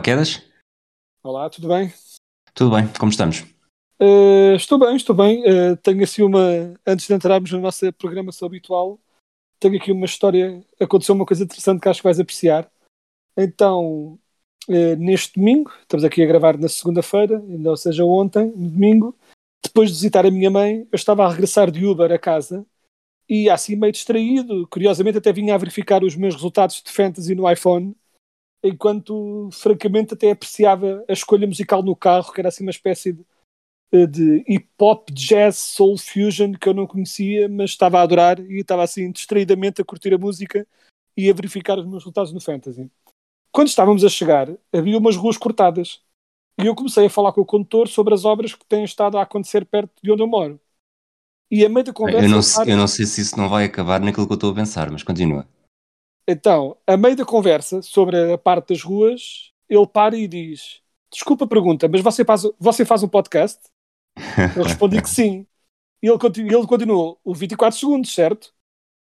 Olá, Quedas. Olá, tudo bem? Tudo bem? Como estamos? Eh, estou bem, estou bem. Eh, tenho assim uma. Antes de entrarmos na nossa programação habitual, tenho aqui uma história. Aconteceu uma coisa interessante que acho que vais apreciar. Então, eh, neste domingo, estamos aqui a gravar na segunda-feira, ou seja, ontem, no domingo, depois de visitar a minha mãe, eu estava a regressar de Uber a casa e assim meio distraído. Curiosamente, até vinha a verificar os meus resultados de fantasy no iPhone enquanto francamente até apreciava a escolha musical no carro, que era assim uma espécie de, eh, de hip hop, jazz, soul fusion que eu não conhecia, mas estava a adorar e estava assim distraidamente a curtir a música e a verificar os meus resultados no Fantasy. Quando estávamos a chegar, havia umas ruas cortadas e eu comecei a falar com o condutor sobre as obras que têm estado a acontecer perto de onde eu moro. E a meio da conversa. Eu não, eu não sei se isso não vai acabar naquilo que eu estou a pensar, mas continua. Então, a meio da conversa sobre a parte das ruas, ele para e diz: Desculpa a pergunta, mas você faz, você faz um podcast? Eu respondi que sim. E ele, continu, ele continuou: O 24 segundos, certo?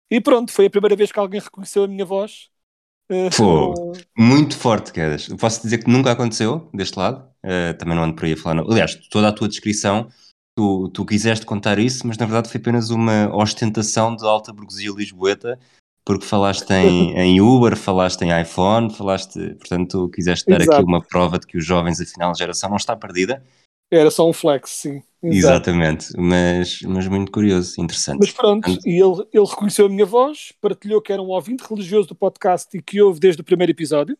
E pronto, foi a primeira vez que alguém reconheceu a minha voz. Eh, Pô. no- Muito forte, Quedas. Posso dizer que nunca aconteceu deste lado. Eh, também não ando por aí a falar. Não. Aliás, toda a tua descrição, tu, tu quiseste contar isso, mas na verdade foi apenas uma ostentação de alta burguesia lisboeta, porque falaste em, em Uber, falaste em iPhone, falaste. Portanto, quiseste dar Exato. aqui uma prova de que os jovens, afinal, a geração não está perdida. Era só um flex, sim. Exato. Exatamente. Mas, mas muito curioso, interessante. Mas pronto, e ele, ele reconheceu a minha voz, partilhou que era um ouvinte religioso do podcast e que ouve desde o primeiro episódio.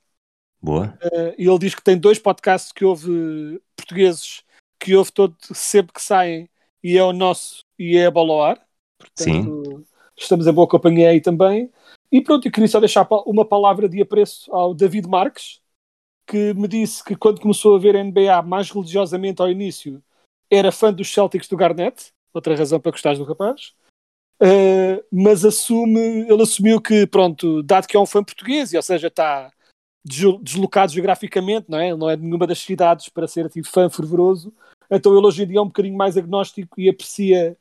Boa. Eh, e ele diz que tem dois podcasts que houve portugueses que houve todo sempre que saem e é o nosso e é a Bola ao Ar. Portanto, estamos em boa companhia aí também. E pronto, eu queria só deixar uma palavra de apreço ao David Marques, que me disse que quando começou a ver a NBA mais religiosamente ao início, era fã dos Celtics do Garnett, outra razão para gostares do rapaz. Uh, mas assume, ele assumiu que, pronto, dado que é um fã português, e, ou seja, está deslo- deslocado geograficamente, não é? Ele não é de nenhuma das cidades para ser assim, fã fervoroso, então ele hoje em dia é um bocadinho mais agnóstico e aprecia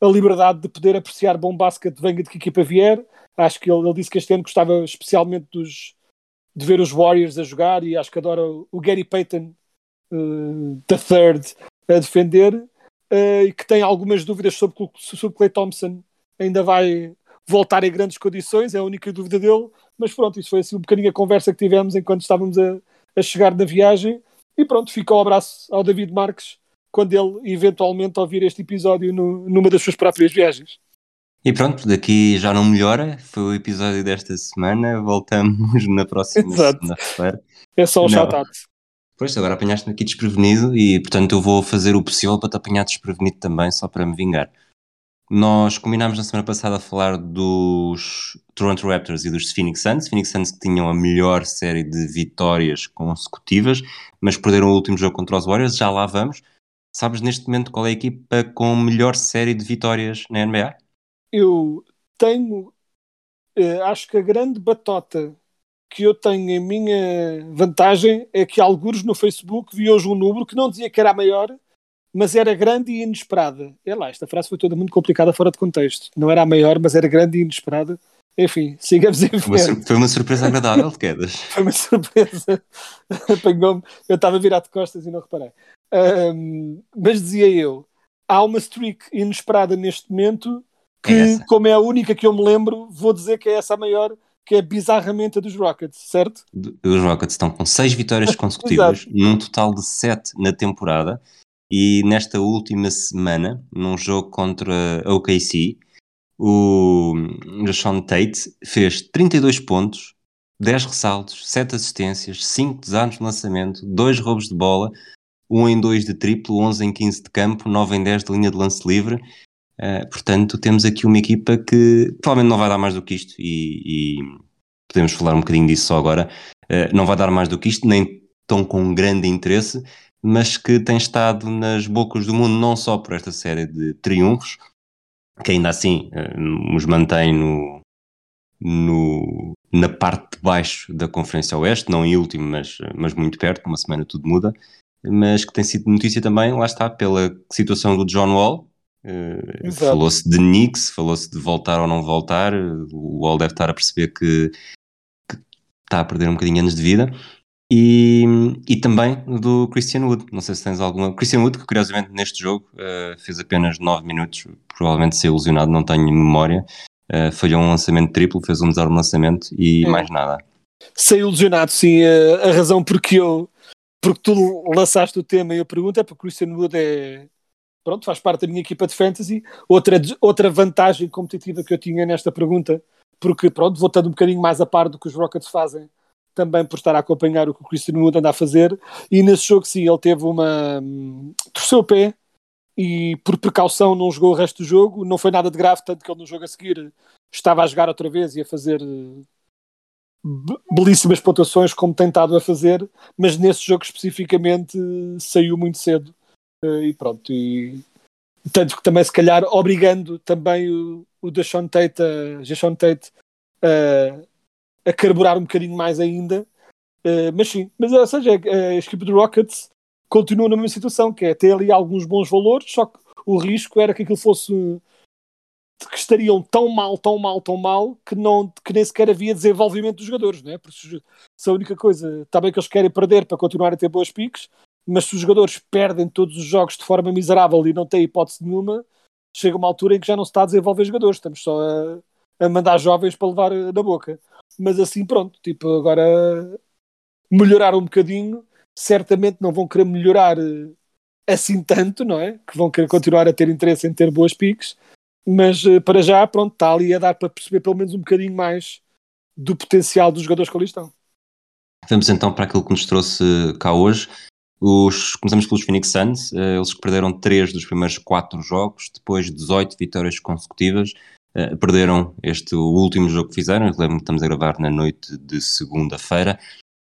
a liberdade de poder apreciar bom basquete, venha de que equipa vier. Acho que ele, ele disse que este ano gostava especialmente dos, de ver os Warriors a jogar e acho que adora o, Gary Payton uh, the third a defender uh, e que tem algumas dúvidas sobre se o Clay Thompson ainda vai voltar em grandes condições, é a única dúvida dele, mas pronto, isso foi assim um bocadinho a conversa que tivemos enquanto estávamos a, a chegar da viagem. E pronto, fica o abraço ao David Marques quando ele eventualmente ouvir este episódio no- numa das suas próprias viagens. E pronto, daqui já não melhora. Foi o episódio desta semana. Voltamos na próxima segunda-feira. É só um shout-out. Pois, agora apanhaste-me aqui desprevenido e, portanto, eu vou fazer o possível para te apanhar desprevenido também, só para me vingar. Nós combinámos na semana passada a falar dos Toronto Raptors e dos Phoenix Suns. Phoenix Suns que tinham a melhor série de vitórias consecutivas, mas perderam o último jogo contra os Warriors. Já lá vamos. Sabes neste momento qual é a equipa com melhor série de vitórias na NBA? eu tenho, eh, acho que a grande batota que eu tenho em minha vantagem é que alguns no Facebook vi hoje um número que não dizia que era a maior, mas era grande e inesperada. É lá, esta frase foi toda muito complicada fora de contexto. Não era a maior, mas era grande e inesperada. Enfim, sigamos em frente. foi uma surpresa agradável de quedas. Foi uma surpresa. Apanhou-me. Eu estava virado de costas e não reparei. Ahm, mas dizia eu, há uma streak inesperada neste momento que, É como é a única que eu me lembro, vou dizer que é essa a maior, que é bizarramente a dos Rockets, certo? Os Rockets estão com seis vitórias consecutivas, num total de sete na temporada. E nesta última semana, num jogo contra a OKC, o Sean Tate fez 32 pontos, 10 ressaltos, 7 assistências, 5 desarmes de lançamento, 2 roubos de bola, 1 em 2 de triplo, 11 em 15 de campo, 9 em 10 de linha de lance livre. Uh, portanto, temos aqui uma equipa que provavelmente não vai dar mais do que isto, e, e podemos falar um bocadinho disso só agora. Uh, não vai dar mais do que isto, nem tão com grande interesse, mas que tem estado nas bocas do mundo não só por esta série de triunfos, que ainda assim uh, nos mantém no, no, na parte de baixo da Conferência Oeste, não em último, mas, mas muito perto, uma semana tudo muda, mas que tem sido notícia também, lá está, pela situação do John Wall. Uh, falou-se de Knicks, falou-se de voltar ou não voltar. O Wall deve estar a perceber que, que está a perder um bocadinho anos de vida. E, e também do Christian Wood. Não sei se tens alguma. Christian Wood, que curiosamente neste jogo uh, fez apenas 9 minutos, provavelmente se ilusionado, não tenho memória. Uh, falhou um lançamento triplo, fez um desarme lançamento e hum. mais nada. Sei ilusionado, sim. A, a razão porque eu. Porque tu lançaste o tema e a pergunta é porque o Christian Wood é. Pronto, faz parte da minha equipa de fantasy. Outra, outra vantagem competitiva que eu tinha nesta pergunta, porque, pronto, vou estando um bocadinho mais a par do que os Rockets fazem também por estar a acompanhar o que o Cristiano Wood anda a fazer. E nesse jogo, sim, ele teve uma. Hum, torceu o pé e por precaução não jogou o resto do jogo. Não foi nada de grave, tanto que ele no jogo a seguir estava a jogar outra vez e a fazer belíssimas pontuações, como tem estado a fazer, mas nesse jogo especificamente saiu muito cedo. Eh, e pronto. E, tanto que também, se calhar, obrigando também o, o Deshaun Tate, a, Tate a a carburar um bocadinho mais ainda. Uh, mas sim, mas ou seja, a, a equipe do Rockets continua na mesma situação, que é ter ali alguns bons valores, só que o risco era que aquilo fosse que estariam tão mal, tão mal, tão mal que, não, que nem sequer havia desenvolvimento dos jogadores, não é? Porque se a única coisa, está bem que eles querem perder para continuar a ter boas piques, mas se os jogadores perdem todos os jogos de forma miserável e não têm hipótese nenhuma, chega uma altura em que já não se está a desenvolver jogadores, estamos só a, a mandar jovens para levar na boca mas assim pronto, tipo, agora melhorar um bocadinho, certamente não vão querer melhorar eh, assim tanto, não é? Que vão querer continuar a ter interesse em ter boas piques, mas eh, para já, pronto, está ali a dar para perceber pelo menos um bocadinho mais do potencial dos jogadores que ali estão. Vamos então para aquilo que nos trouxe cá hoje. Os, começamos pelos Phoenix Suns, eh, eles perderam 3 dos primeiros 4 jogos, depois de 18 vitórias consecutivas. Eh, perderam este último jogo que fizeram, lembro que estamos a gravar na noite de segunda-feira,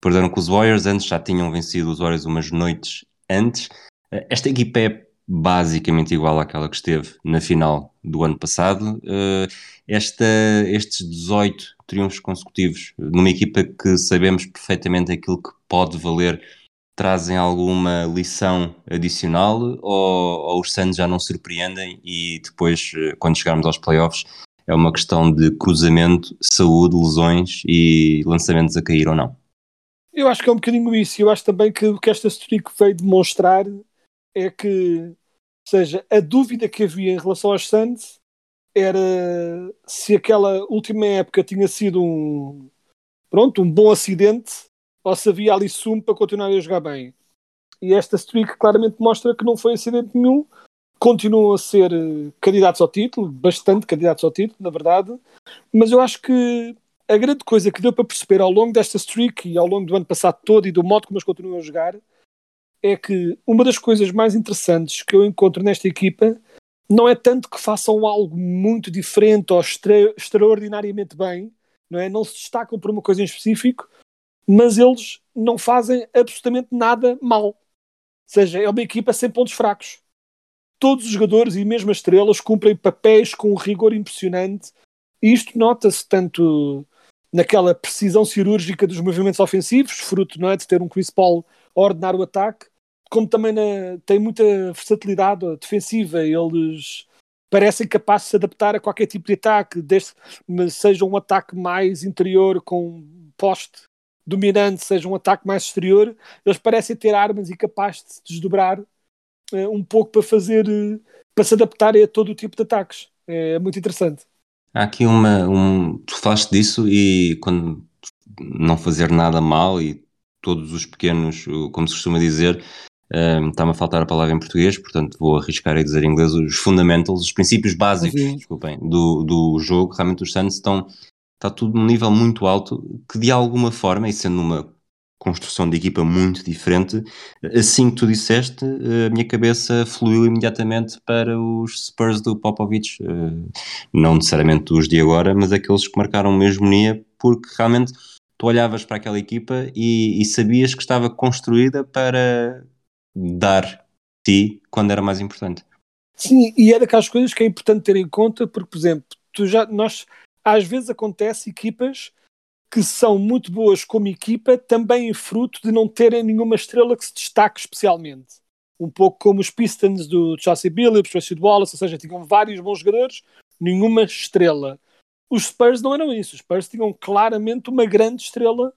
perderam com os Warriors, antes já tinham vencido os Warriors umas noites antes. Esta equipa é basicamente igual àquela que esteve na final do ano passado. Uh, esta, estes 18 triunfos consecutivos numa equipa que sabemos perfeitamente aquilo que pode valer trazem alguma lição adicional ou, ou, os Suns já não surpreendem e depois, eh, quando chegarmos aos playoffs, é uma questão de cruzamento, saúde, lesões e lançamentos a cair ou não? Eu acho que é um bocadinho isso. Eu acho também que o que esta streak veio demonstrar é que, seja, a dúvida que havia em relação aos Suns era se aquela última época tinha sido um pronto, um bom acidente ou se havia ali sumo para continuar a jogar bem. E esta streak claramente mostra que não foi acidente nenhum, continuam a ser eh, candidatos ao título, bastante candidatos ao título, na verdade, mas eu acho que a grande coisa que deu para perceber ao longo desta streak e ao longo do ano passado todo e do modo como eles continuam a jogar é que uma das coisas mais interessantes que eu encontro nesta equipa não é tanto que façam algo muito diferente ou extra extraordinariamente bem, não é? Não se destacam por uma coisa em específico, mas eles não fazem absolutamente nada mal. Ou seja, é uma equipa sem pontos fracos. Todos os jogadores e mesmo as estrelas cumprem papéis com um rigor impressionante. E isto nota-se tanto naquela precisão cirúrgica dos movimentos ofensivos, fruto não é, de ter um Chris Paul ordenar o ataque, como também na, tem muita versatilidade defensiva. Eles parecem capazes de se adaptar a qualquer tipo de ataque, desde seja um ataque mais interior com poste dominante, seja um ataque mais exterior, eles parecem ter armas e capazes de se desdobrar uh, um pouco para fazer, uh, para se adaptar a todo o tipo de ataques. É muito interessante. Há aqui uma. Um, tu falaste disso e quando não fazer nada mal e todos os pequenos, como se costuma dizer, um, está-me a faltar a palavra em português, portanto vou arriscar a dizer em inglês, os fundamentals, os princípios básicos, desculpem, do, do jogo, realmente os Suns estão está tudo num nível muito alto que de alguma forma, e sendo uma construção de equipa muito diferente. Assim que tu disseste, a minha cabeça fluiu imediatamente para os Spurs do Popovich, eh, não necessariamente os de agora, mas aqueles que marcaram uma hegemonia, porque realmente tu olhavas para aquela equipa e, e sabias que estava construída para dar ti quando era mais importante. Sim, e é daquelas coisas que é importante ter em conta, porque, por exemplo, tu já, nós, às vezes acontece equipas que são muito boas como equipa, também fruto de não terem nenhuma estrela que se destaque especialmente. Um pouco como os Pistons do Chelsea Billups, Tracy Wallace, ou seja, tinham vários bons jogadores, nenhuma estrela. Os Spurs não eram isso. Os Spurs tinham claramente uma grande estrela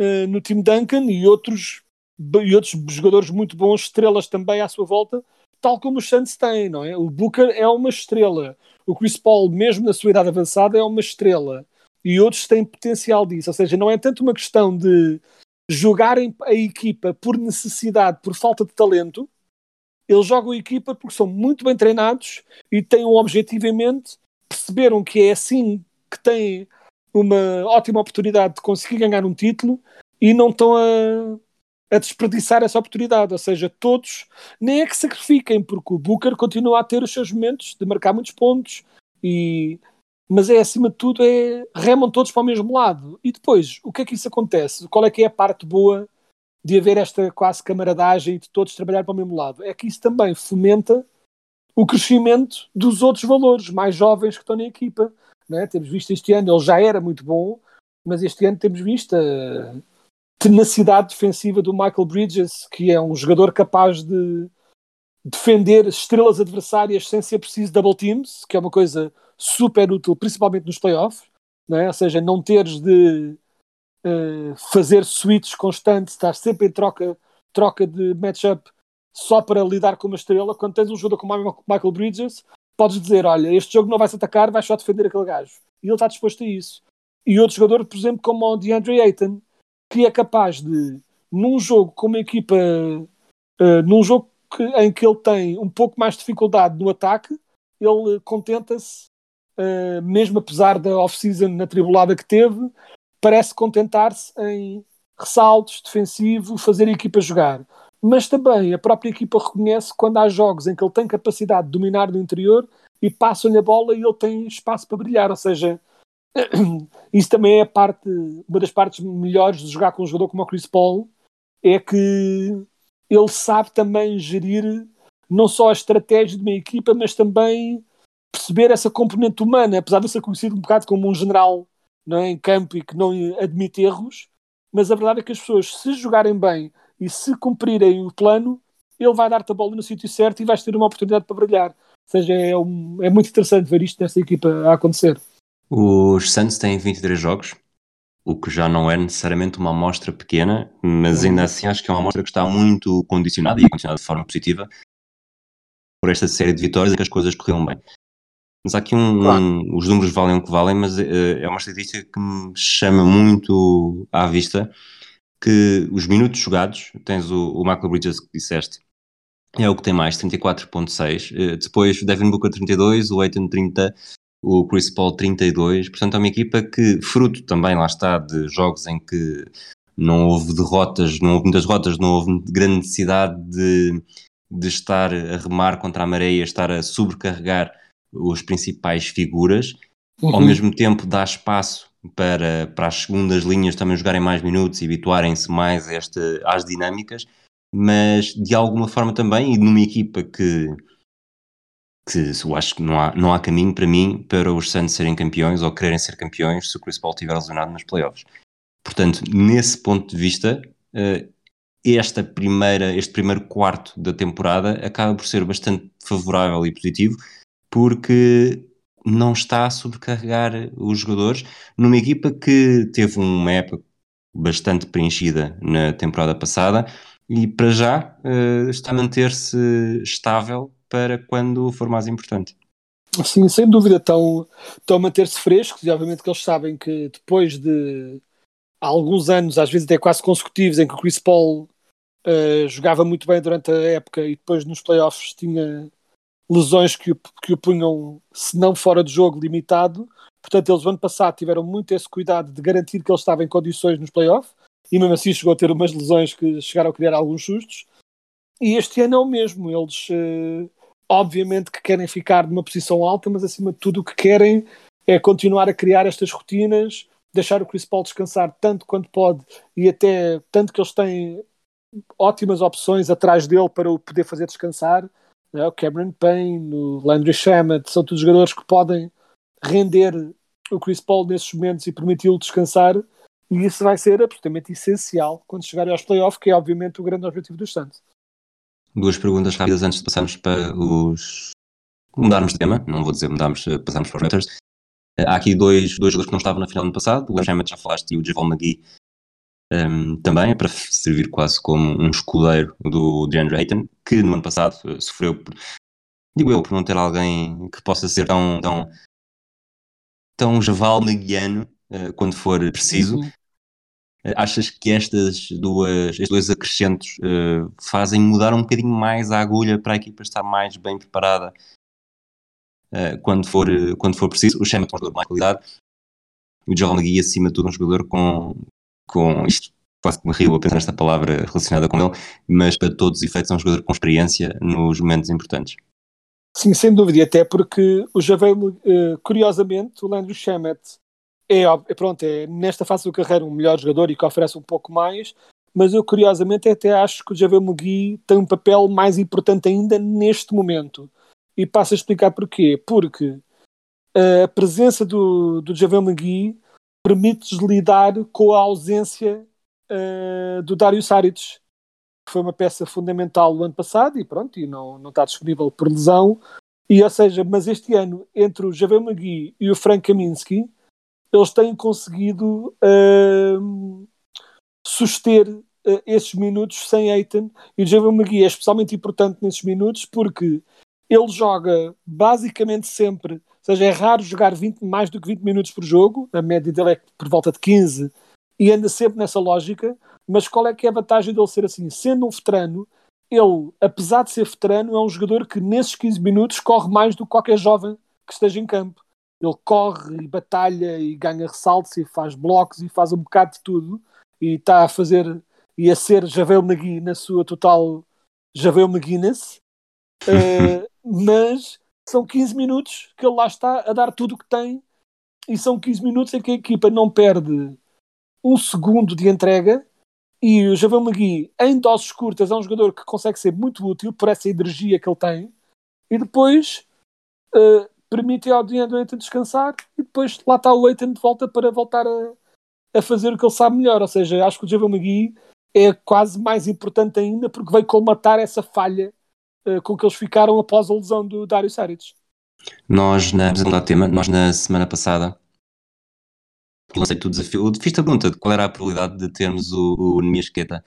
uh, no time Duncan e outros, e outros jogadores muito bons, estrelas também à sua volta, tal como os Suns têm, não é? O Booker é uma estrela. O Chris Paul, mesmo na sua idade avançada, é uma estrela e outros têm potencial disso. Ou seja, não é tanto uma questão de jogarem a equipa por necessidade, por falta de talento. Eles jogam a equipa porque são muito bem treinados e têm um objetivo em mente, perceberam que é assim que têm uma ótima oportunidade de conseguir ganhar um título e não estão a, a desperdiçar essa oportunidade. Ou seja, todos nem é que sacrifiquem, porque o Booker continua a ter os seus momentos de marcar muitos pontos e mas é acima de tudo é remam todos para o mesmo lado. E depois, o que é que isso acontece? Qual é que é a parte boa de haver esta quase camaradagem e de todos trabalhar para o mesmo lado? É que isso também fomenta o crescimento dos outros valores mais jovens que estão na equipa. É? Temos visto este ano, ele já era muito bom, mas este ano temos visto a tenacidade defensiva do Michael Bridges, que é um jogador capaz de defender estrelas adversárias sem ser preciso double teams, que é uma coisa super útil, principalmente nos playoffs, não é? ou seja, não teres de uh, fazer switches constantes, estar sempre em troca, troca de matchup só para lidar com uma estrela. Quando tens um jogador como Michael Bridges, podes dizer: Olha, este jogo não vai se atacar, vai só defender aquele gajo. E ele está disposto a isso. E outro jogador, por exemplo, como o DeAndre Ayton, que é capaz de, num jogo com uma equipa, uh, num jogo que, em que ele tem um pouco mais de dificuldade no ataque, ele contenta-se uh, mesmo apesar da off-season na tribulada que teve, parece contentar-se em ressaltos, defensivo, fazer a equipa jogar. Mas também a própria equipa reconhece quando há jogos em que ele tem capacidade de dominar no interior e passam-lhe a bola e ele tem espaço para brilhar. Ou seja, isso também é parte, uma das partes melhores de jogar com um jogador como o Chris Paul, é que ele sabe também gerir não só a estratégia de uma equipa, mas também perceber essa componente humana, apesar de ser conhecido um bocado como um general não é, em campo e que não admite erros, mas a verdade é que as pessoas, se jogarem bem e se cumprirem o plano, ele vai dar-te a bola no sítio certo e vais ter uma oportunidade para brilhar. Ou seja, é, um, é muito interessante ver isto nessa equipa a acontecer. Os Santos têm 23 jogos, o que já não é necessariamente uma amostra pequena, mas ainda assim acho que é uma amostra que está muito condicionada e condicionada de forma positiva por esta série de vitórias e que as coisas correram bem. Mas há aqui um, claro. um, Os números valem o que valem, mas uh, é uma estatística que me chama muito à vista. Que os minutos jogados, tens o, o Michael Bridges que disseste, é o que tem mais, 34.6. Uh, eh, depois Devin Booker 32, o Aiton 30, o Chris Paul 32. Portanto, é uma equipa que, fruto também, lá está, de jogos em que não houve derrotas, não houve muitas derrotas, não houve grande necessidade de, de estar a remar contra a maré, estar a sobrecarregar os principais figuras, uhum. ao mesmo tempo dá espaço para, para as segundas linhas também jogarem mais minutos e habituarem-se mais esta, às dinâmicas, mas de alguma forma também, e numa equipa que, que eu acho que não há, não há caminho para mim para os Santos serem campeões ou quererem ser campeões se o Chris Paul estiver lesionado nos playoffs. Portanto, nesse ponto de vista, eh, esta primeira, este primeiro quarto da temporada acaba por ser bastante favorável e positivo, porque não está a sobrecarregar os jogadores numa equipa que teve uma época bastante preenchida na temporada passada e para já uh, está a manter-se estável para quando for mais importante. Sim, sem dúvida, estão, estão a manter-se frescos e obviamente que eles sabem que depois de alguns anos, às vezes até quase consecutivos, em que o Chris Paul uh, jogava muito bem durante a época e depois nos playoffs tinha lesões que o, que o punham, se não fora de jogo, limitado. Portanto, eles, no ano passado, tiveram muito esse cuidado de garantir que ele estava em condições nos playoffs. e mesmo assim chegou a ter umas lesões que chegaram a criar alguns sustos. E este ano é o mesmo. Eles, uh, obviamente, que querem ficar numa posição alta, mas acima de tudo o que querem é continuar a criar estas rotinas, deixar o Chris Paul descansar tanto quanto pode e até tanto que eles têm ótimas opções atrás dele para o poder fazer descansar. Né? O Cameron Payne, o Landry Shamet, são todos jogadores que podem render o Chris Paul nesses momentos e permiti-lo descansar. E isso vai ser absolutamente essencial quando chegarem aos playoffs, que é obviamente o grande objetivo dos Santos. Duas perguntas rápidas antes de passarmos para os. mudarmos de tema, não vou dizer mudarmos, passarmos para os Raptors. Há aqui dois, dois jogadores que não estavam na final do ano passado, o Landry já falaste e o Javon McGee um, também, é para servir quase como um escudeiro do DeAndre Ayton, que no ano passado uh, sofreu, por, digo eu, por não ter alguém que possa ser tão, tão, tão javal meguiano uh, quando for preciso. Uhum. Uh, achas que estas duas, estes dois acrescentos uh, fazem mudar um bocadinho mais a agulha para a equipa estar mais bem preparada quando, for, quando for preciso? O Chama é um jogador de mais qualidade, o Joel McGee, acima de tudo, um jogador com, com isto, quase que me rio a pensar nesta palavra relacionada com ele, mas para todos os efeitos é um jogador com experiência nos momentos importantes. Sim, sem dúvida, e até porque o Javel, uh, curiosamente, o Landry Shamet é, é, pronto, é nesta fase da carreira um melhor jogador e que oferece um pouco mais, mas eu curiosamente até acho que o Javel McGee tem um papel mais importante ainda neste momento. E passo a explicar porquê. Porque a presença do, do Javel permite-lhes lidar com a ausência uh, do Dário Saric, que foi uma peça fundamental no ano passado e pronto, e não, não está disponível por lesão. E, ou seja, mas este ano, entre o Javel Magui e o Frank Kaminsky, eles têm conseguido uh, suster uh, esses minutos sem Eitan. E o Javel Magui é especialmente importante nesses minutos porque ele joga basicamente sempre seja, é raro jogar 20, mais do que 20 minutos por jogo, a média dele é por volta de 15, e anda sempre nessa lógica. Mas qual é que é a vantagem dele ser assim? Sendo um veterano, ele, apesar de ser veterano, é um jogador que nesses 15 minutos corre mais do que qualquer jovem que esteja em campo. Ele corre e batalha e ganha ressaltos e faz blocos e faz um bocado de tudo e está a fazer e a ser Javel McGee na sua total Javel McGuinness. Uh, mas são 15 minutos que ele lá está a dar tudo o que tem e são 15 minutos em que a equipa não perde um segundo de entrega. E o Javel Magui em doses curtas é um jogador que consegue ser muito útil por essa energia que ele tem. E depois uh, permite ao DeAndre Ayton descansar e depois lá está o Ayton de volta para voltar a, a fazer o que ele sabe melhor, ou seja, acho que o Javel Magui é quase mais importante ainda porque veio colmatar essa falha com que eles ficaram após a lesão do Dario Saric. Nós, na do tema, nós na semana passada lancei-te o desafio, fiz-te a pergunta de qual era a probabilidade de termos o, o Niasqueta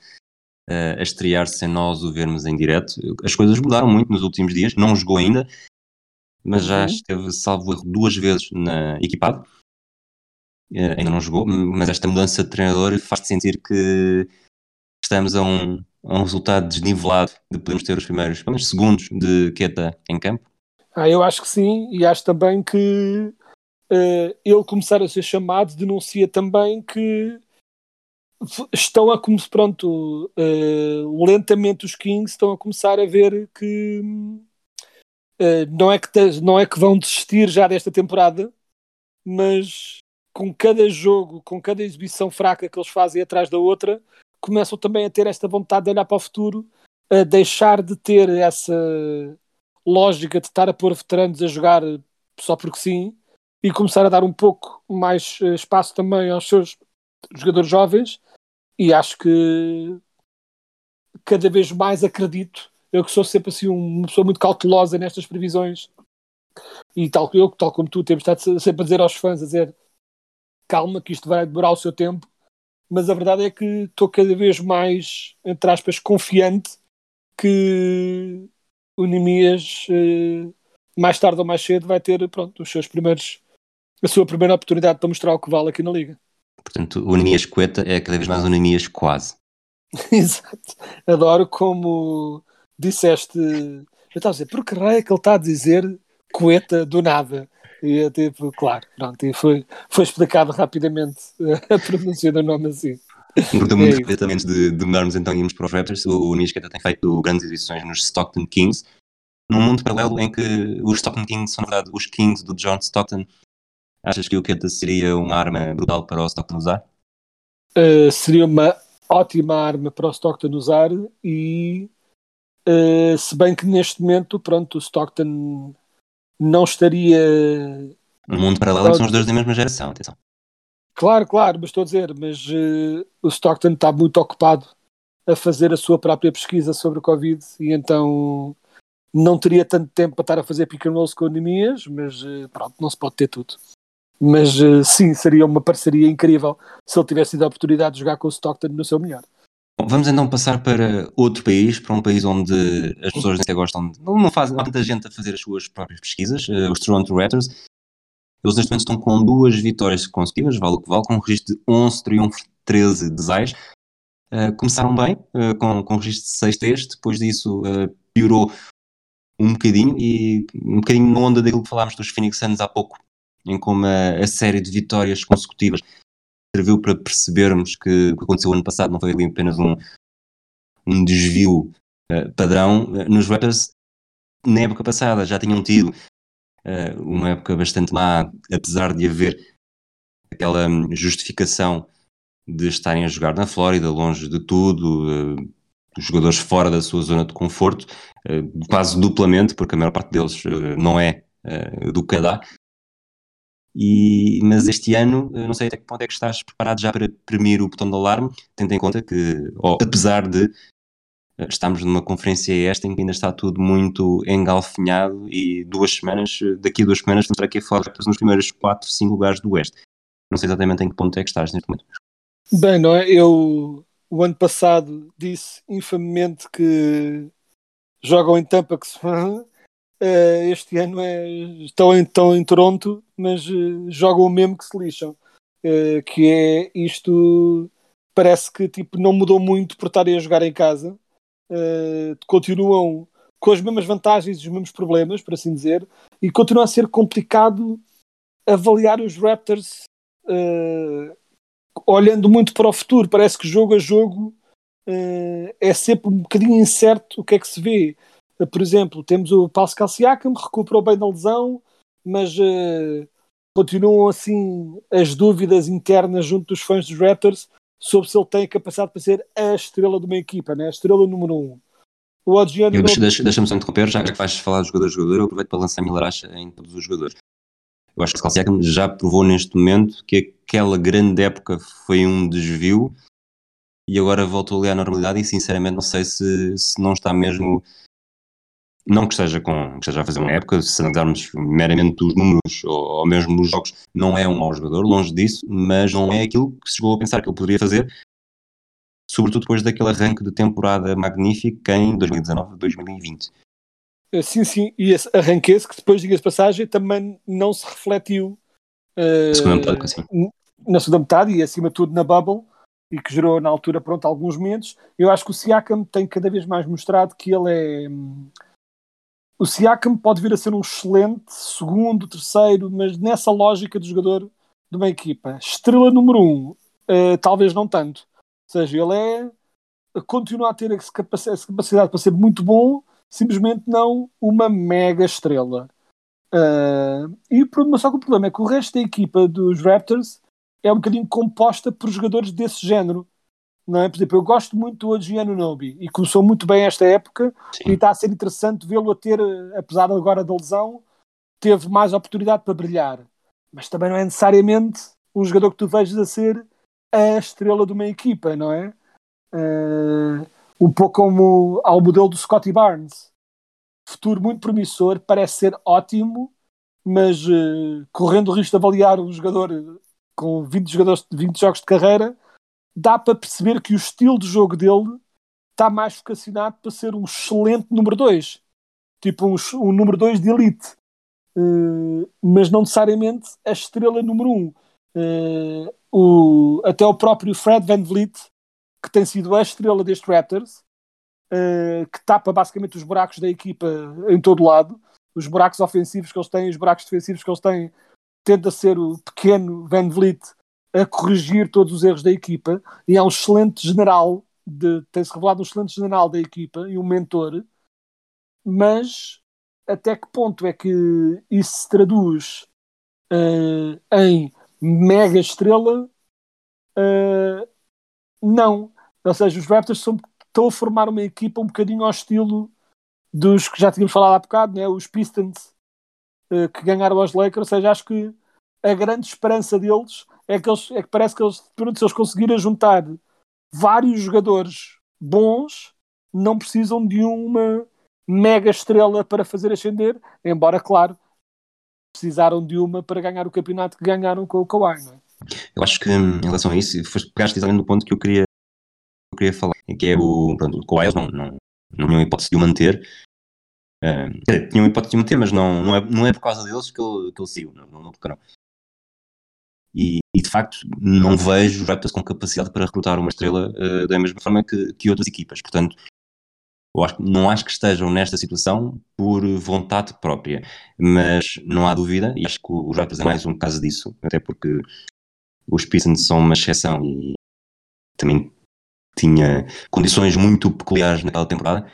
uh, eh, a estrear sem nós o vermos em direto. As coisas mudaram muito nos últimos dias, não jogou ainda, mas já uhum. esteve, salvo erro, duas vezes na equipado. Uh, ainda não jogou, mas esta mudança de treinador faz-te sentir que estamos a um, a um resultado desnivelado de podermos ter os primeiros menos, segundos de Queta em campo? Ah, eu acho que sim, e acho também que uh, ele começar a ser chamado denuncia também que estão a começar, pronto, uh, lentamente os Kings estão a começar a ver que uh, não, é que não é que vão desistir já desta temporada, mas com cada jogo, com cada exibição fraca que eles fazem atrás da outra, começam também a ter esta vontade de olhar para o futuro, a deixar de ter essa lógica de estar a pôr veteranos a jogar só porque sim e começar a dar um pouco mais eh, espaço também aos seus jogadores jovens. E acho que cada vez mais acredito eu que sou sempre assim uma pessoa muito cautelosa nestas previsões e tal, eu, tal como tu temos estado sempre a dizer aos fãs a dizer calma que isto vai demorar o seu tempo mas a verdade é que estou cada vez mais, entre aspas, confiante que o Nemias, eh, mais tarde ou mais cedo, vai ter pronto, os seus primeiros, a sua primeira oportunidade para mostrar o que vale aqui na Liga. Portanto, o Nemias Coeta é cada vez mais o Nemias quase. Exato. Adoro como disseste. Eu estava a dizer, por que raio é que ele está a dizer Coeta do nada? E tipo, claro, pronto, e foi, foi explicado rapidamente a pronúncia do nome assim. Gostou muito completamente de, de mudarmos então irmos para os Raptors. O, o Nisca tem feito grandes edições nos Stockton Kings, num mundo paralelo em que os Stockton Kings são, na verdade, os Kings do John Stockton. Achas que o Kenta seria uma arma brutal para o Stockton usar? Uh, seria uma ótima arma para o Stockton usar e uh, se bem que neste momento, pronto, o Stockton não estaria... Um mundo paralelo pronto. são os dois da mesma geração, atenção. Claro, claro, mas estou a dizer, mas uh, o Stockton está muito ocupado a fazer a sua própria pesquisa sobre o Covid e então não teria tanto tempo para estar a fazer pick and rolls com anemias, mas uh, pronto, não se pode ter tudo. Mas uh, sim, seria uma parceria incrível se ele tivesse tido a oportunidade de jogar com o Stockton no seu melhor. Bom, vamos então passar para outro país, para um país onde as pessoas até gostam, de, não, fazem, há tanta gente a fazer as suas próprias pesquisas, os Toronto Raptors, eles neste momento estão com duas vitórias consecutivas, vale o que vale, com um registro de 11 triunfos, 13 desais. Uh, começaram bem, uh, com, com um registro de 6-3, depois disso uh, piorou um bocadinho, e um bocadinho na onda daquilo que falámos dos Phoenix Suns há pouco, em como a, a série de vitórias consecutivas serviu para percebermos que o que aconteceu ano passado não foi ali apenas um, um desvio padrão. nos Raptors, na época passada, já tinham tido uh, uma época bastante má, apesar de haver aquela hum, justificação de estarem a jogar na Flórida, longe de tudo, uh, os jogadores fora da sua zona de conforto, uh, quase duplamente, porque a maior parte deles uh, não é do Canadá. E, mas este ano, não sei até que ponto é que estás preparado já para premir o botão de alarme, tendo em conta que, oh, apesar de estamos numa conferência esta em que ainda está tudo muito engalfinhado e duas semanas, daqui a duas semanas vamos estar aqui a falar nos primeiros 4, 5 lugares do Oeste. Não sei exatamente em que ponto é que estás neste momento. Bem, não é? Eu o ano passado disse infamemente que jogam em Tampa que se este ano é, estão, em, estão em Toronto, mas uh, jogam o mesmo que se lixam. Uh, que é isto parece que tipo, não mudou muito por estarem a jogar em casa continuam com as mesmas vantagens e os mesmos problemas, por assim dizer, e continua a ser complicado avaliar os Raptors uh, olhando muito para o futuro. Parece que jogo a jogo uh, é sempre um bocadinho incerto o que é que se vê. Uh, por exemplo, temos o Pascal Siakam, recuperou bem da lesão, mas continuam assim as dúvidas internas junto dos fãs dos Raptors sobre se ele tem a capacidade para ser a estrela de uma equipa, né? a estrela número um. O Adriano. Deixa, deixa, Deixa-me só interromper, já que vais falar de jogador-jogador, eu aproveito para lançar a milaracha em todos os jogadores. Eu acho que o Siakam já provou neste momento que aquela grande época foi um desvio e agora voltou ali à normalidade e sinceramente não sei se, se não está mesmo não que esteja, com, que esteja a fazer uma época, se analisarmos meramente os números ou, ou, mesmo os jogos, não é um mau jogador, longe disso, mas não é aquilo que se chegou a pensar que ele poderia fazer, sobretudo depois daquele arranque de temporada magnífico em 2019-2020. Eh, sim, sim, e esse arranque esse que depois, diga-se passagem, também não se refletiu uh, segunda metade, assim. na segunda metade e acima de tudo na bubble, e que gerou na altura, pronto, alguns momentos. Eu acho que o Siakam tem cada vez mais mostrado que ele é hum, o Siakam pode vir a ser um excelente segundo, terceiro, mas nessa lógica de jogador de uma equipa. Estrela número um, uh, talvez não tanto. Ou seja, ele é continua a ter essa capacidade para ser muito bom, simplesmente não uma mega estrela. Uh, e só que o problema é que o resto da equipa dos Raptors é um bocadinho composta por jogadores desse género. Não é? Por exemplo, eu gosto muito do Adriano Nobi e começou muito bem esta época Sim. e está a ser interessante vê-lo a ter, apesar agora da lesão, teve mais oportunidade para brilhar. Mas também não é necessariamente um jogador que tu vejas a ser a estrela de uma equipa, não é? Uh, um pouco como ao modelo do Scotty Barnes. Futuro muito promissor, parece ser ótimo, mas uh, correndo o risco de avaliar um jogador com 20, jogadores, 20 jogos de carreira, dá para perceber que o estilo de jogo dele está mais vocacionado para ser um excelente número 2. Tipo um, um número 2 de elite. Uh, mas não necessariamente a estrela número 1. Um. Uh, até o próprio Fred Van Vliet, que tem sido a estrela deste Raptors, uh, que tapa basicamente os buracos da equipa em todo lado, os buracos ofensivos que eles têm, os buracos defensivos que eles têm, tenta ser o pequeno Van Vliet a corrigir todos os erros da equipa e é um excelente general, tem-se revelado um excelente general da equipa e um mentor, mas até que ponto é que isso se traduz uh, em mega estrela? Uh, não. Ou seja, os Raptors são, estão a formar uma equipa um bocadinho ao estilo dos que já tínhamos falado há bocado, né? os Pistons uh, que ganharam aos Lakers. Ou seja, acho que a grande esperança deles é que, eles, é que parece que eles, pronto, se eles conseguirem juntar vários jogadores bons, não precisam de uma mega estrela para fazer ascender, embora, claro, precisaram de uma para ganhar o campeonato que ganharam com o Kawhi, não é? Eu acho que em relação a isso, pegaste exatamente no ponto que eu queria, eu queria falar, que é o, pronto, o Kawhi não, não, não tinham hipótese de o manter, uh, tinham hipótese de o manter, mas não, não, é, não é por causa deles que ele, que ele saiu, não, não, não, e, e, de facto não vejo os Raptors com capacidade para recrutar uma estrela uh, da mesma forma que, que outras equipas. Portanto, acho, não acho que estejam nesta situação por vontade própria, mas não há dúvida, e acho que os Raptors é mais um caso disso, até porque os Pistons são uma exceção e também tinha condições muito peculiares naquela temporada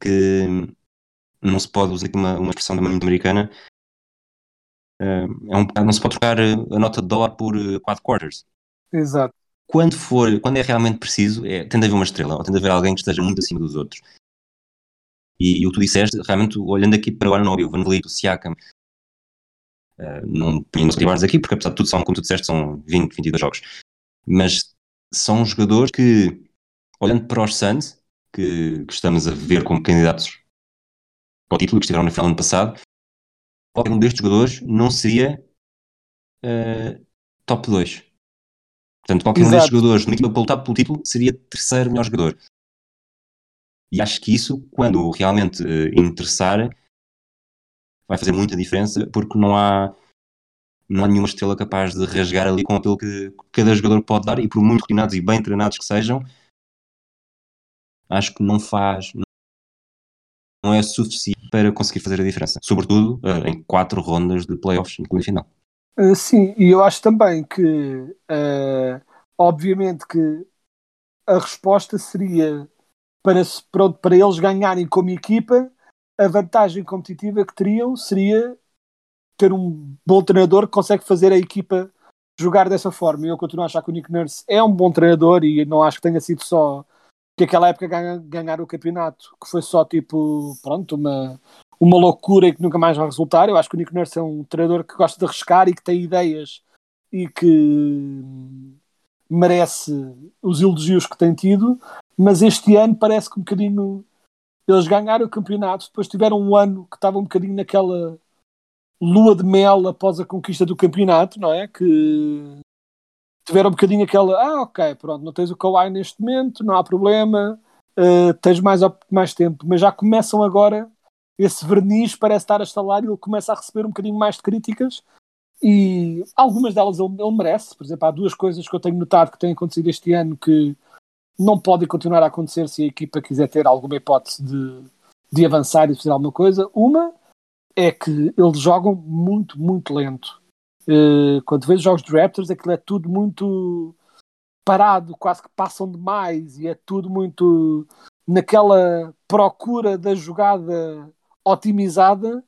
que não se pode usar aqui uma, uma expressão também muito americana é um, não se pode trocar a nota de dólar por 4 quarters. Exato quando for, quando é realmente preciso, é, tem de haver uma estrela, ou tem de haver alguém que esteja muito acima dos outros. E, e o que tu disseste, realmente, olhando aqui para o Van Vliet, o Siakam, uh, não ponho nos rivais aqui, porque apesar de tudo são, como tu disseste, são 20, 22 jogos. Mas são jogadores que, olhando para os Suns, que, que estamos a ver como candidatos ao título, que estiveram no final do ano passado, qualquer um destes jogadores não seria uh, top 2 Portanto, qualquer Exato. um destes jogadores no equipa para lutar pelo título seria terceiro melhor jogador. E acho que isso, quando realmente uh, interessar, vai fazer muita diferença porque não há, não há nenhuma estrela capaz de rasgar ali com aquilo que cada jogador pode dar e por muito treinados e bem treinados que sejam, acho que não faz, é suficiente para conseguir fazer a diferença. Sobretudo uh, em quatro rondas de playoffs, incluindo final. Uh, sim, e eu acho também que, uh, obviamente, que a resposta seria para, para, para eles ganharem como equipa, a vantagem competitiva que teriam seria ter um bom treinador que consegue fazer a equipa jogar dessa forma. Eu continuo a achar que o Nick Nurse é um bom treinador e não acho que tenha sido só que aquela época ganha, ganhar o campeonato, que foi só tipo, pronto, uma, uma loucura e que nunca mais vai resultar. Eu acho que o Nick Nurse é um treinador que gosta de arriscar e que tem ideias e que merece os elogios que tem tido, mas este ano parece que um bocadinho eles ganharam o campeonato, depois tiveram um ano que estava um bocadinho naquela lua de mel após a conquista do campeonato, não é? Que tiveram um bocadinho aquela, ah, ok, pronto, não tens o Kawhi neste momento, não há problema, uh, tens mais, mais tempo, mas já começam agora esse verniz parece estar a estalar e ele começa a receber um bocadinho mais de críticas e algumas delas ele, ele, merece. Por exemplo, há duas coisas que eu tenho notado que têm acontecido este ano que não podem continuar a acontecer se a equipa quiser ter alguma hipótese de, de avançar e fazer alguma coisa. Uma é que eles jogam muito, muito lento. Uh, quando vejo jogos de Raptors, aquilo é tudo muito parado, quase que passam demais e é tudo muito naquela procura da jogada otimizada,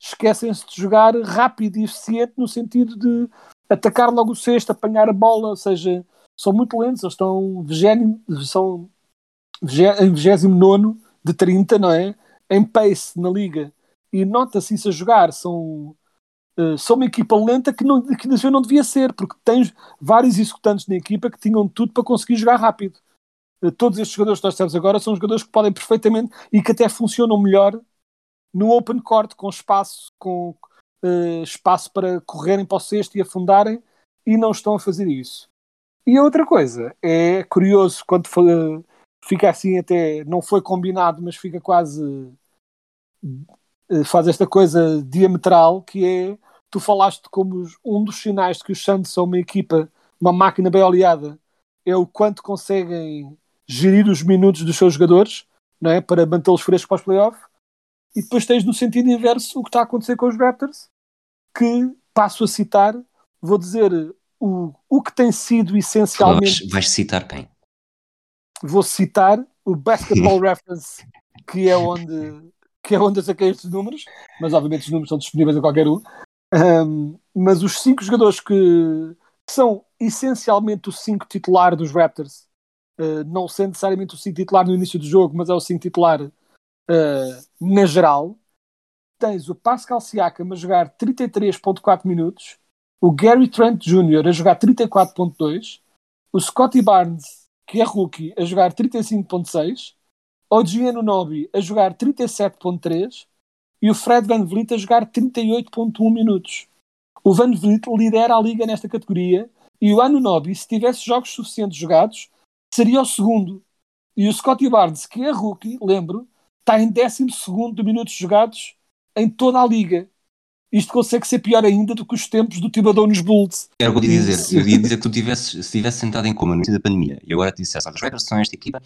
esquecem-se de jogar rápido e eficiente no sentido de atacar logo o sexto, apanhar a bola, ou seja, são muito lentos, eles estão vigésimo, são em 29 de 30, não é? Em pace na liga. E nota-se isso a jogar, são, uh, são uma equipa lenta que não, que não devia ser, porque tens vários executantes na equipa que tinham tudo para conseguir jogar rápido. Uh, todos estes jogadores que nós temos agora são jogadores que podem perfeitamente e que até funcionam melhor no open court, com espaço, com uh, espaço para correrem para o cesto e afundarem, e não estão a fazer isso. E a outra coisa, é curioso quando foi, fica assim até, não foi combinado, mas fica quase, faz esta coisa diametral, que é, tu falaste como um dos sinais de que os Santos são uma equipa, uma máquina bem oleada, é o quanto conseguem gerir os minutos dos seus jogadores, não é? para mantê-los frescos para os playoffs e depois tens no sentido inverso o que está a acontecer com os Raptors, que passo a citar, vou dizer o, o que tem sido essencialmente. Vais, vais citar quem? Vou citar o Basketball Reference, que é onde que é onde eu saquei estes números, mas obviamente os números são disponíveis a qualquer um. Um mas os cinco jogadores que são essencialmente o cinco titular dos Raptors, uh, não sendo necessariamente o cinco titular no início do jogo, mas é o cinco titular uh, na geral. Tens o Pascal Siakam a jogar 33.4 minutos, o Gary Trent Jr. a jogar 34.2, o Scotty Barnes, que é rookie, a jogar 35.6, o Giano Nobi a jogar 37.3 e o Fred Van Vliet a jogar 38.1 minutos. O Van Vliet lidera a liga nesta categoria e o Anunobi, se tivesse jogos suficientes jogados, seria o segundo. E o Scotty Barnes, que é rookie, lembro, está em 12 de minutos jogados em toda a liga. Isto consegue ser pior ainda do que os tempos do Tibadão nos Bulls. Era o que eu ia dizer. Eu ia dizer que tu tivesses, se estivesse sentado em coma no início da pandemia e agora te dissesse, olha, os Raptors são esta equipa,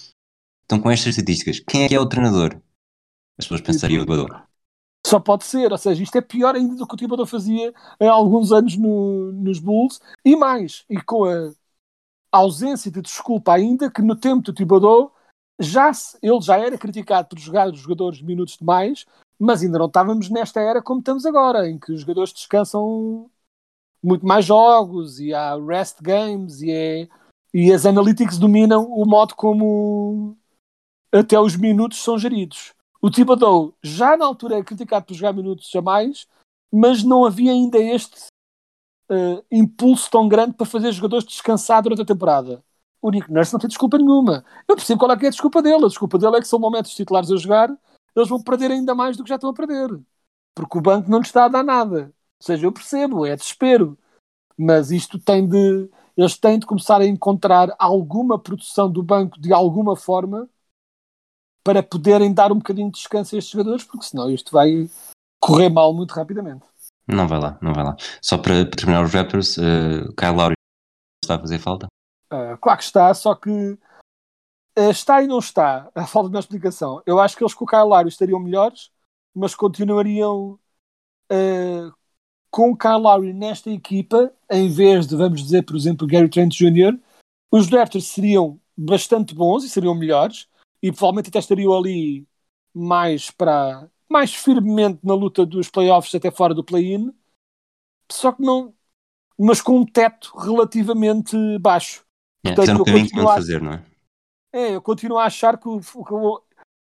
estão com estas estatísticas, quem é que é o treinador? As pessoas pensariam o Tibadão. Só pode ser, ou seja, isto é pior ainda do que o Tibadão fazia há alguns anos no, nos Bulls e mais, e com a ausência de desculpa ainda que no tempo do Tibadão já se, ele já era criticado por jogar os jogadores minutos demais, mas ainda não estávamos nesta era como estamos agora, em que os jogadores descansam muito mais jogos e há rest games e, é, e as analytics dominam o modo como até os minutos são geridos. O Thibodeau já na altura é criticado por jogar minutos a mais, mas não havia ainda este uh, impulso tão grande para fazer jogadores descansar durante a temporada. O Nick Nurse não tem desculpa nenhuma. Eu percebo qual é, que é a desculpa dele. A desculpa dele é que se ele não mete os titulares a jogar, eles vão perder ainda mais do que já estão a perder. Porque o banco não lhes está a dar nada. Ou seja, eu percebo, é desespero. Mas isto tem de. Eles têm de começar a encontrar alguma produção do banco de alguma forma para poderem dar um bocadinho de descanso a estes jogadores, porque senão isto vai correr mal muito rapidamente. Não vai lá, não vai lá. Só para, terminar os Raptors, uh, Kyle Lowry está a fazer falta? Uh, claro que está, só que uh, está e não está. A falta de uma explicação. Eu acho que eles com o Kyle Lowry estariam melhores, mas continuariam uh, com o Kyle Lowry nesta equipa, em vez de, vamos dizer, por exemplo, Gary Trent Jr., os Raptors seriam bastante bons e seriam melhores, e provavelmente até estariam ali mais para mais firmemente na luta dos playoffs até fora do play-in, só que não mas com um teto relativamente baixo. É, Portanto, um caminho que não fazer, não é? É, eu continuo a achar que o, que o,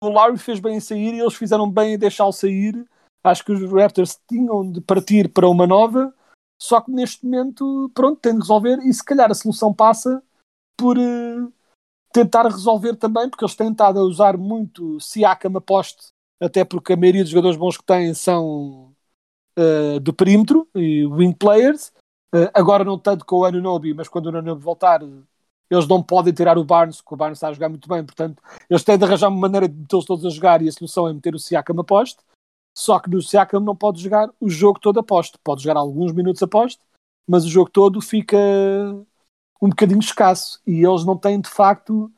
o Lowry fez bem em sair e eles fizeram bem em deixá-lo sair. Acho que os Raptors tinham de partir para uma nova, só que neste momento, pronto, tem de resolver e se calhar a solução passa por, uh, tentar resolver também, porque eles têm estado a usar muito Siakam a poste, até porque a maioria dos jogadores bons que têm são uh, do perímetro e wing players. Uh, agora não tanto com o Anunobi, mas quando o Anunobi voltar, eles não podem tirar o Barnes, porque o Barnes está a jogar muito bem, portanto, eles têm de arranjar uma maneira de metê-los todos a jogar e a solução é meter o Siakam a poste. Só que no Siakam não pode jogar o jogo todo a poste, pode jogar alguns minutos a poste, mas o jogo todo fica um bocadinho escasso e eles não têm de facto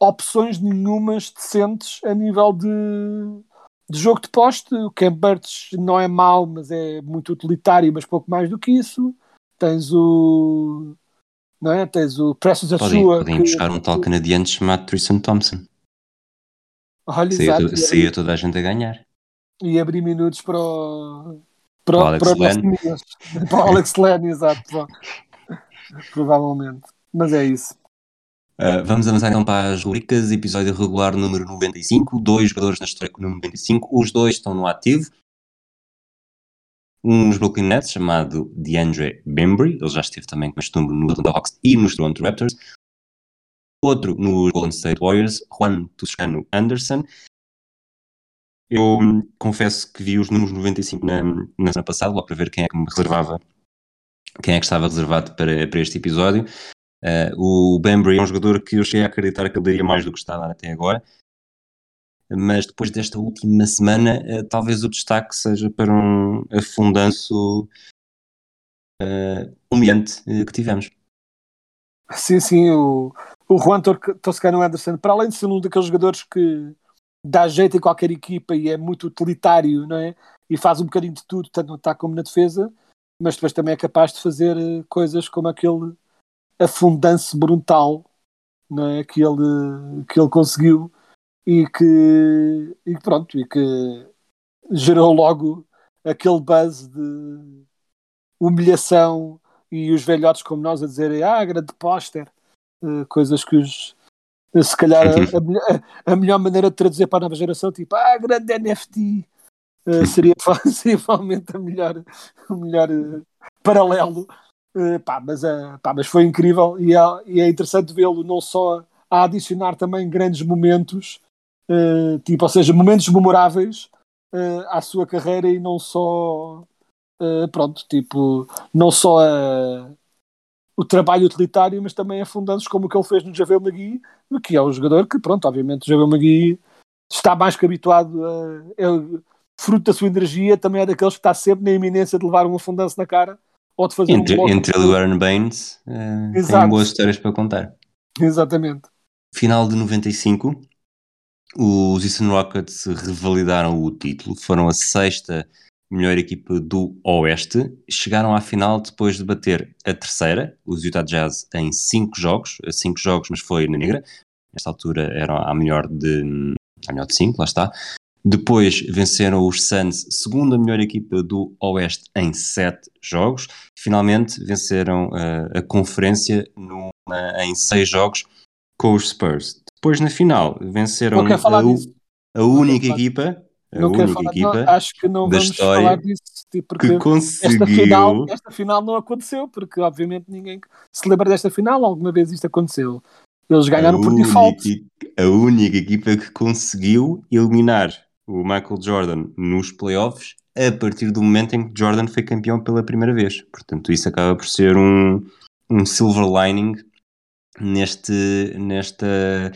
opções nenhumas decentes a nível de, de jogo de poste. O Cam Burts não é mau, mas é muito utilitário, mas pouco mais do que isso. Tens o não é? Tens o Precious Achua. Podem, podem buscar um tal canadiano chamado Tristan Thompson. Olha, saía, saía toda a gente a ganhar. E abrir minutos para o, para, para, Alex para, para o Alex Len, exato. Provavelmente. Mas é isso. Uh, vamos avançar então para as rubricas. Episódio regular número 95. Dois jogadores na história número 95. Os dois estão no ativo. Um nos Brooklyn Nets, chamado DeAndre Bembry. Ele já esteve também com este número no Atlanta Hawks e nos Toronto Raptors. Outro nos Golden State Warriors, Juan Toscano Anderson. Eu hum, confesso que vi os números 95 na, na semana passada, lá para ver quem é que me reservava quem é que estava reservado para, para este episódio. Uh, o Bembry é um jogador que eu cheguei a acreditar que ele daria mais do que está a dar até agora, mas depois desta última semana, uh, talvez o destaque seja para um afundanço uh, humilhante que tivemos. Sim, sim, o, o Juan Toscano Anderson, para além de ser um daqueles jogadores que dá jeito em qualquer equipa e é muito utilitário, não é? E faz um bocadinho de tudo, tanto no ataque como na defesa, mas depois também é capaz de fazer eh, coisas como aquele afundance brutal não é? que, ele, que ele conseguiu e que, e pronto, e que gerou logo aquele buzz de humilhação e os velhotes como nós a dizerem ah, grande póster, uh, coisas que os se calhar a, a, a, melhor maneira de traduzir para a nova geração, tipo, ah, grande NFT, uh, seria, provavelmente a melhor, o melhor uh, paralelo. Uh, pá, mas, pá, mas foi incrível e é, e é interessante vê-lo não só a adicionar também grandes momentos, tipo, ou seja, momentos memoráveis à sua carreira e não só pronto, tipo, não só o trabalho utilitário, mas também afundando-se como o que ele fez no Javel Magui, que é um jogador que, pronto, obviamente o Javel Magui está mais que habituado a. fruto da sua energia, também é daqueles que está sempre na iminência de levar um afundanço na cara ou de fazer entre, um Entre ele e o Aaron Baines, uh, tem boas histórias para contar. Exatamente. Final de 95, os Houston Rockets revalidaram o título, foram a sexta melhor equipa do Oeste, chegaram à final depois de bater a terceira, os Utah Jazz, em cinco jogos, cinco jogos, mas foi na negra. Nesta altura era a melhor de a melhor de cinco, lá está. Depois venceram os Suns, segunda melhor equipa do Oeste em sete jogos. Finalmente venceram uh, a conferência numa, em seis jogos com os Spurs. Depois na final venceram a, a única equipa a não única falar, equipa não, acho que não da vamos história falar disso tipo, porque que conseguiu esta final, esta final não aconteceu porque obviamente ninguém se lembra desta final alguma vez isto aconteceu eles ganharam por default a única equipa que conseguiu eliminar o Michael Jordan nos playoffs a partir do momento em que Jordan foi campeão pela primeira vez. Portanto isso acaba por ser um, um silver lining neste, nesta,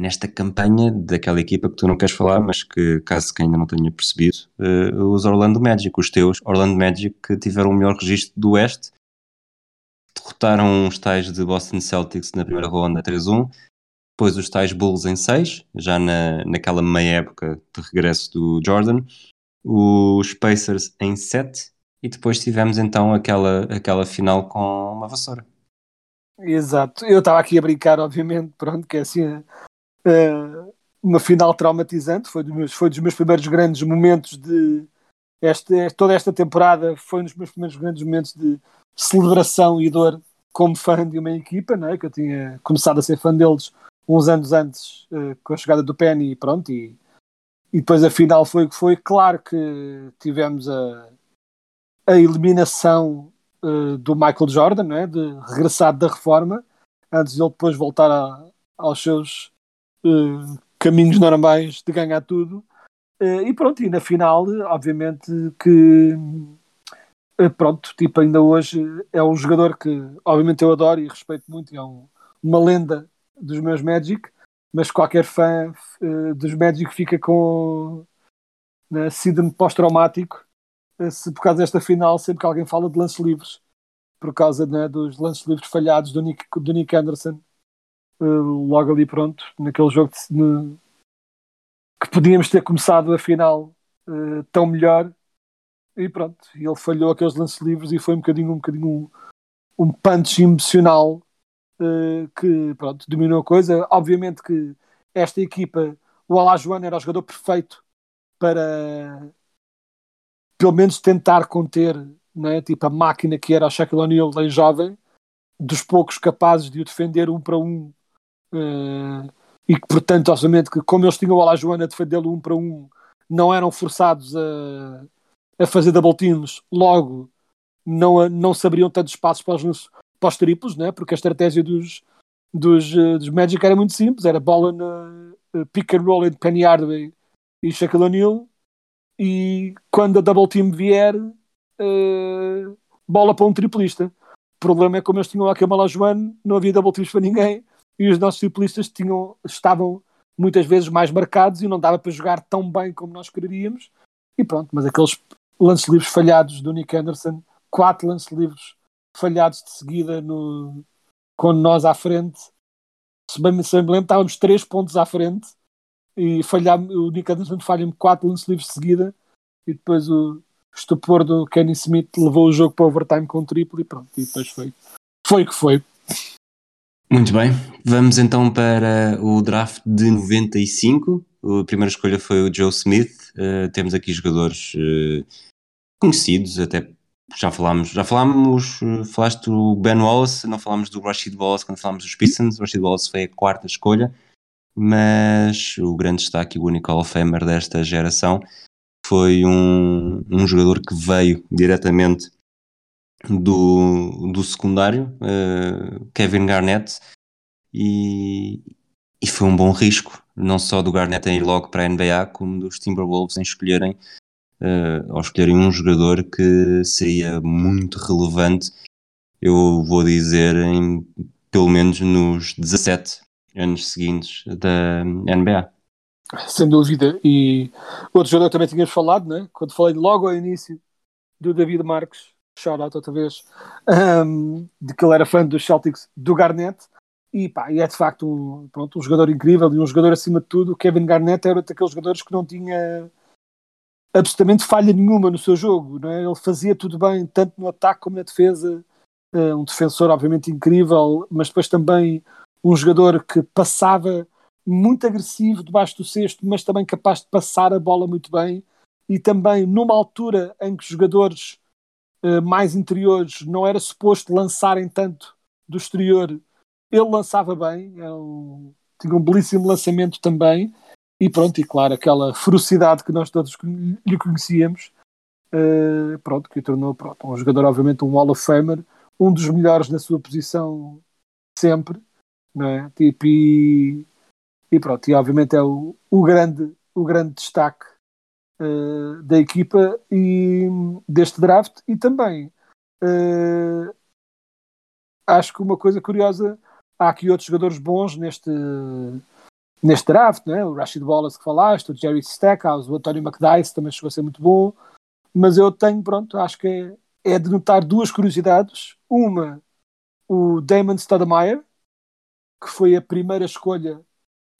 nesta campanha daquela equipa que tu não queres falar, mas que, caso que ainda não tenha percebido, uh, os Orlando Magic, os teus Orlando Magic, que tiveram o melhor registro do Oeste, derrotaram os tais de Boston Celtics na primeira ronda 3-1, depois os tais Bulls em 6, já na, naquela meia época de regresso do Jordan, os Pacers em 7, e depois tivemos então aquela, aquela final com uma vassoura. Exato, eu estava aqui a brincar, obviamente, pronto, que é assim uh, uma final traumatizante. Foi dos, meus, foi dos meus primeiros grandes momentos de. Este, toda esta temporada foi um dos meus primeiros grandes momentos de celebração e dor como fã de uma equipa, não é? que eu tinha começado a ser fã deles uns anos antes uh, com a chegada do Penny e pronto. E, depois a final foi o que foi. Claro que tivemos a, a eliminação uh, do Michael Jordan, não é? de regressado da reforma, antes de ele depois voltar a, aos seus uh, caminhos normais de ganhar tudo. E pronto, e na final, obviamente que pronto, tipo, ainda hoje é um jogador que obviamente eu adoro e respeito muito, é um, uma lenda dos meus Magic, mas qualquer fã dos Magic fica com né, síndrome pós-traumático se por causa desta final, sempre que alguém fala de lances livres, por causa né, dos lances livres falhados do Nick, do Nick Anderson, uh, logo ali pronto, naquele jogo de, ne, que podíamos ter começado a final uh, tão melhor e pronto, ele falhou aqueles lances livres e foi um bocadinho um, bocadinho um, um punch emocional uh, que pronto, dominou a coisa. Obviamente que esta equipa, o Alajuan era o jogador perfeito para pelo menos tentar conter né, tipo a máquina que era o Shaquille O'Neal em jovem, dos poucos capazes de o defender um para um Uh, e que, portanto, obviamente, que como eles tinham o Alajuana a defendê-lo um para um, não eram forçados a, a fazer double teams, logo não, não se abriam tantos espaços para os, para os triplos, né? porque a estratégia dos, dos, uh, dos Magic era muito simples, era bola na uh, pick and roll entre Penny Hardaway e Shaquille O'Neal, e quando a double team vier, bola para um triplista. O problema é como eles tinham lá Kamala Joan, não havia double teams para ninguém, e os nossos ciclistas tinham, estavam muitas vezes mais marcados e não dava para jogar tão bem como nós queríamos. E pronto, mas aqueles lances livres falhados do Nick Anderson, quatro lances livres falhados de seguida no, com nós à frente. Se bem, se bem me lembro, estávamos três pontos à frente e falhar, o Nick Anderson falha-me quatro lances livres de seguida e depois o, estupor do Kenny Smith levou o jogo para overtime com triplo e pronto, e depois foi, foi o que foi. Muito bem, vamos então para o draft de 95. A primeira escolha foi o Joe Smith. Uh, temos aqui jogadores uh, conhecidos, até já falámos, já falámos, uh, falaste do Ben Wallace, não falámos do Rashid Wallace quando falámos dos Pistons. O Rashid Wallace foi a quarta escolha, mas o grande destaque, o único Hall of Famer desta geração, foi um, um jogador que veio diretamente do, do secundário, uh, Kevin Garnett, e, e foi um bom risco, não só do Garnett em ir logo para a NBA, como dos Timberwolves em escolherem, uh, ao escolherem um jogador que seria muito relevante, eu vou dizer, em, pelo menos nos 17 anos seguintes da NBA. Sem dúvida. E outro jogador também tínhamos falado, né? quando falei logo ao início do David Marques, shout out outra vez, um, de que ele era fã dos Celtics, do Garnett, e, pá, e é de facto um, pronto, um jogador incrível e um jogador acima de tudo. O Kevin Garnett era daqueles jogadores que não tinha absolutamente falha nenhuma no seu jogo, não é? ele fazia tudo bem, tanto no ataque como na defesa. Uh, um defensor, obviamente, incrível, mas depois também um jogador que passava muito agressivo debaixo do cesto, mas também capaz de passar a bola muito bem. E também numa altura em que os jogadores uh, mais interiores não era suposto lançarem tanto do exterior, ele lançava bem, um, tinha um belíssimo lançamento também. E pronto, e claro, aquela ferocidade que nós todos lhe conhecíamos, uh, pronto, que o tornou pronto, um jogador, obviamente, um Hall of Famer, um dos melhores na sua posição sempre, não é? Tipo, e, e pronto, e obviamente é o, o, grande, o grande destaque uh, da equipa e deste draft e também uh, acho que uma coisa curiosa, há aqui outros jogadores bons neste neste draft, né? o Rashid Wallace que falaste, o Jerry Stackhouse, o António McDyess também chegou a ser muito bom, mas eu tenho, pronto, acho que é, é de notar duas curiosidades. Uma, o Damon Stoudemire, que foi a primeira escolha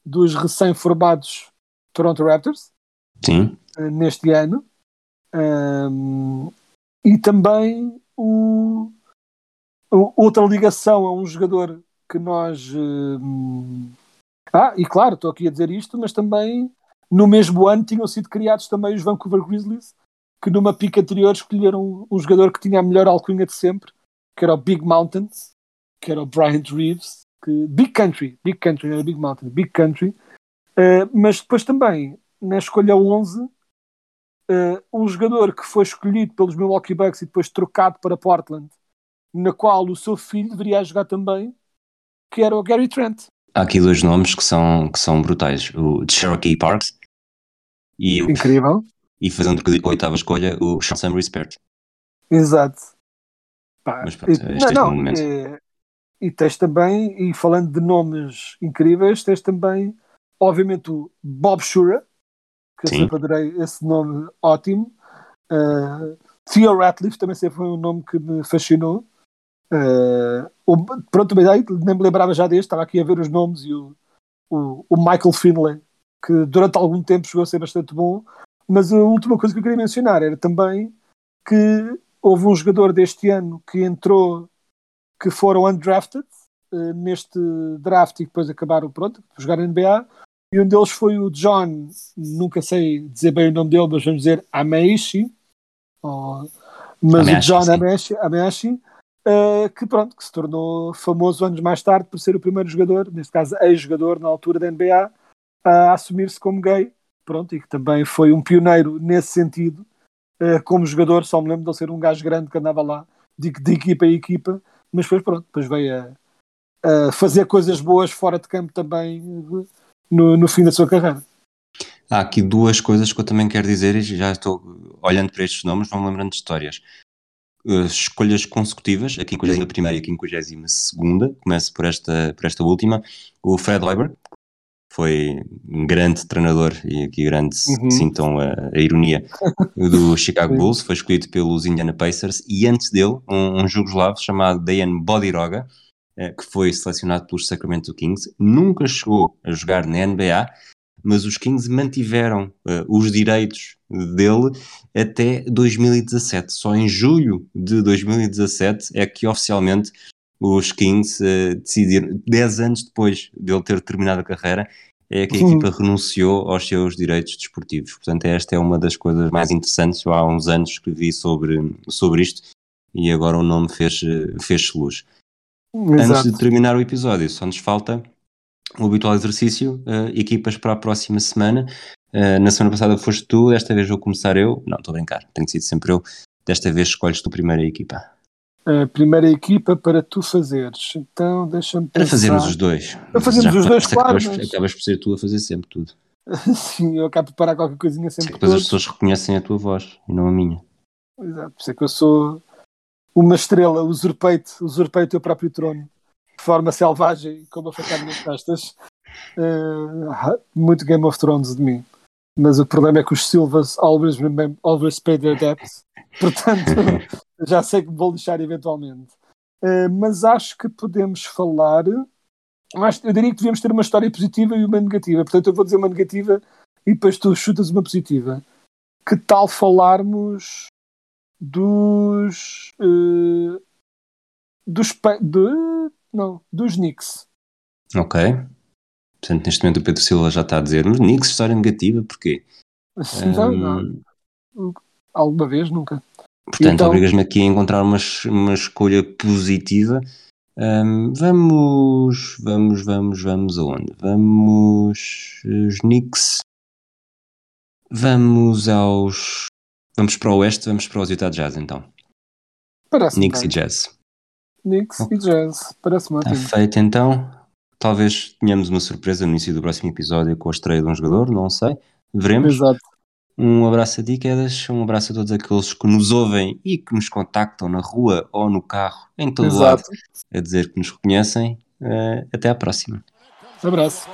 dos recém-formados Toronto Raptors Sim. Eh, neste ano. Um, e também o, o, outra ligação a um jogador que nós. Um, ah, e claro, estou aqui a dizer isto, mas também no mesmo ano tinham sido criados também os Vancouver Grizzlies, que numa pica anterior escolheram um jogador que tinha a melhor alcunha de sempre, que era o Big Mountain, que era o Bryant Reeves, que, Big Country, Big Country, não era Big Mountain, Big Country, uh, mas depois também, na escolha 11, uh, eh, um jogador que foi escolhido pelos Milwaukee Bucks e depois trocado para Portland, na qual o seu filho deveria jogar também, que era o Gary Trent. Há aqui dois nomes que são, que são brutais: o Cherokee Parks e o, Incrível. E fazendo a oitava escolha, o Sean Sam Respect. Exato. Pá, Mas pronto, este não, é não, momento. É, e tens também, e falando de nomes incríveis, tens também, obviamente, o Bob Shura, que Sim. eu sempre adorei esse nome ótimo. Uh, Theo Ratliff também sempre foi um nome que me fascinou. Uh, o, pronto, nem me lembrava já deste, estava aqui a ver os nomes e o, o, o, Michael Finlay, que durante algum tempo chegou a ser bastante bom. Mas a última coisa que eu queria mencionar era também que houve um jogador deste ano que entrou, que foram undrafted uh, neste draft e depois acabaram pronto, por jogar na NBA. E um deles foi o John, nunca sei dizer bem o nome dele, mas vamos dizer Ameishi. Mas Ameashi, o John Ameishi uh, que pronto, que se tornou famoso anos mais tarde por ser o primeiro jogador, neste caso ex-jogador na altura da NBA, a assumir-se como gay, pronto, e que também foi um pioneiro nesse sentido, uh, como jogador, só me lembro de ele ser um gajo grande que andava lá de, de equipa em equipa, mas depois pronto, depois veio a, a, fazer coisas boas fora de campo também no, no fim da sua carreira. Há aqui duas coisas que eu também quero dizer e já estou olhando para estes nomes, vão lembrando de histórias uh, escolhas consecutivas, a 51 e a 52 começo por esta, por esta última, o Fred Weber, foi um grande treinador e aqui grande, uhum. sintam a, a, ironia, do Chicago Bulls, foi escolhido pelos Indiana Pacers e antes dele um, um jugoslavo chamado Dejan Bodiroga, eh, que foi selecionado pelos Sacramento Kings, nunca chegou a jogar na NBA, mas os Kings mantiveram uh, os direitos dele até 2017. Só em julho de 2017 é que oficialmente os Kings uh, decidiram, 10 anos depois dele ter terminado a carreira, é que a equipa renunciou aos seus direitos desportivos. Portanto, esta é uma das coisas mais interessantes. Eu há uns anos escrevi sobre, sobre isto e agora o nome fez, fez luz. Exato. Antes de terminar o episódio, só nos falta o habitual exercício, uh, equipas para a próxima semana. Uh, na semana passada foste tu, desta vez vou começar eu. Não, estou a brincar, tenho sido sempre eu. Desta vez escolhes tu a primeira equipa. A primeira equipa para tu fazeres. Então, deixa-me Para fazermos os dois. Para fazermos Já, os dois, claro. Acabas, mas... acabas por ser tu a fazer sempre tudo. Sim, eu acabo de parar qualquer coisinha sempre. Depois as pessoas reconhecem a tua voz e não a minha. Exato, por isso é que eu sou uma estrela, usurpei usurpei o teu próprio trono de forma selvagem, com uma facada nas costas. Uh, muito Game of Thrones de mim. Mas o problema é que os Silvas always, remember, always pay their debts. Portanto, já sei que vou lixar eventualmente. Uh, mas acho que podemos falar. Acho, eu diria que devíamos ter uma história positiva e uma negativa. Portanto, eu vou dizer uma negativa e depois tu chutas uma positiva. Que tal falarmos dos. Uh, dos. De, não, dos Knicks. Ok. Portanto, neste momento o Pedro Silva já está a dizer, mas Knicks, história negativa, porquê? Não, um... não. Alguma vez, nunca. Portanto, então... obrigas-me aqui a encontrar uma, uma escolha positiva. Um, vamos, vamos, vamos, vamos aonde? Vamos os Knicks. Vamos aos. Vamos para o Oeste, vamos para os Utah Jazz então. Parece Knicks bem. e Jazz. Knicks oh. e Jazz, parece-me Está feito então. Talvez tenhamos uma surpresa no início do próximo episódio com a estreia de um jogador, não sei. Veremos. Exato. Um abraço a ti, Quedas. Um abraço a todos aqueles que nos ouvem e que nos contactam na rua ou no carro, em todo Exato. lado, a dizer que nos reconhecem. Uh, até à próxima. Um abraço.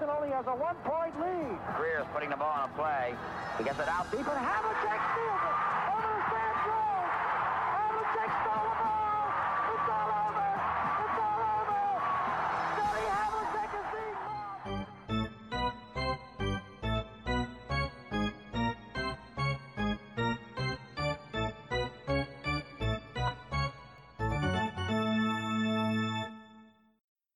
Boston only has a one-point lead. Greer's putting the ball on a play. He gets it out deep, and Havlicek steals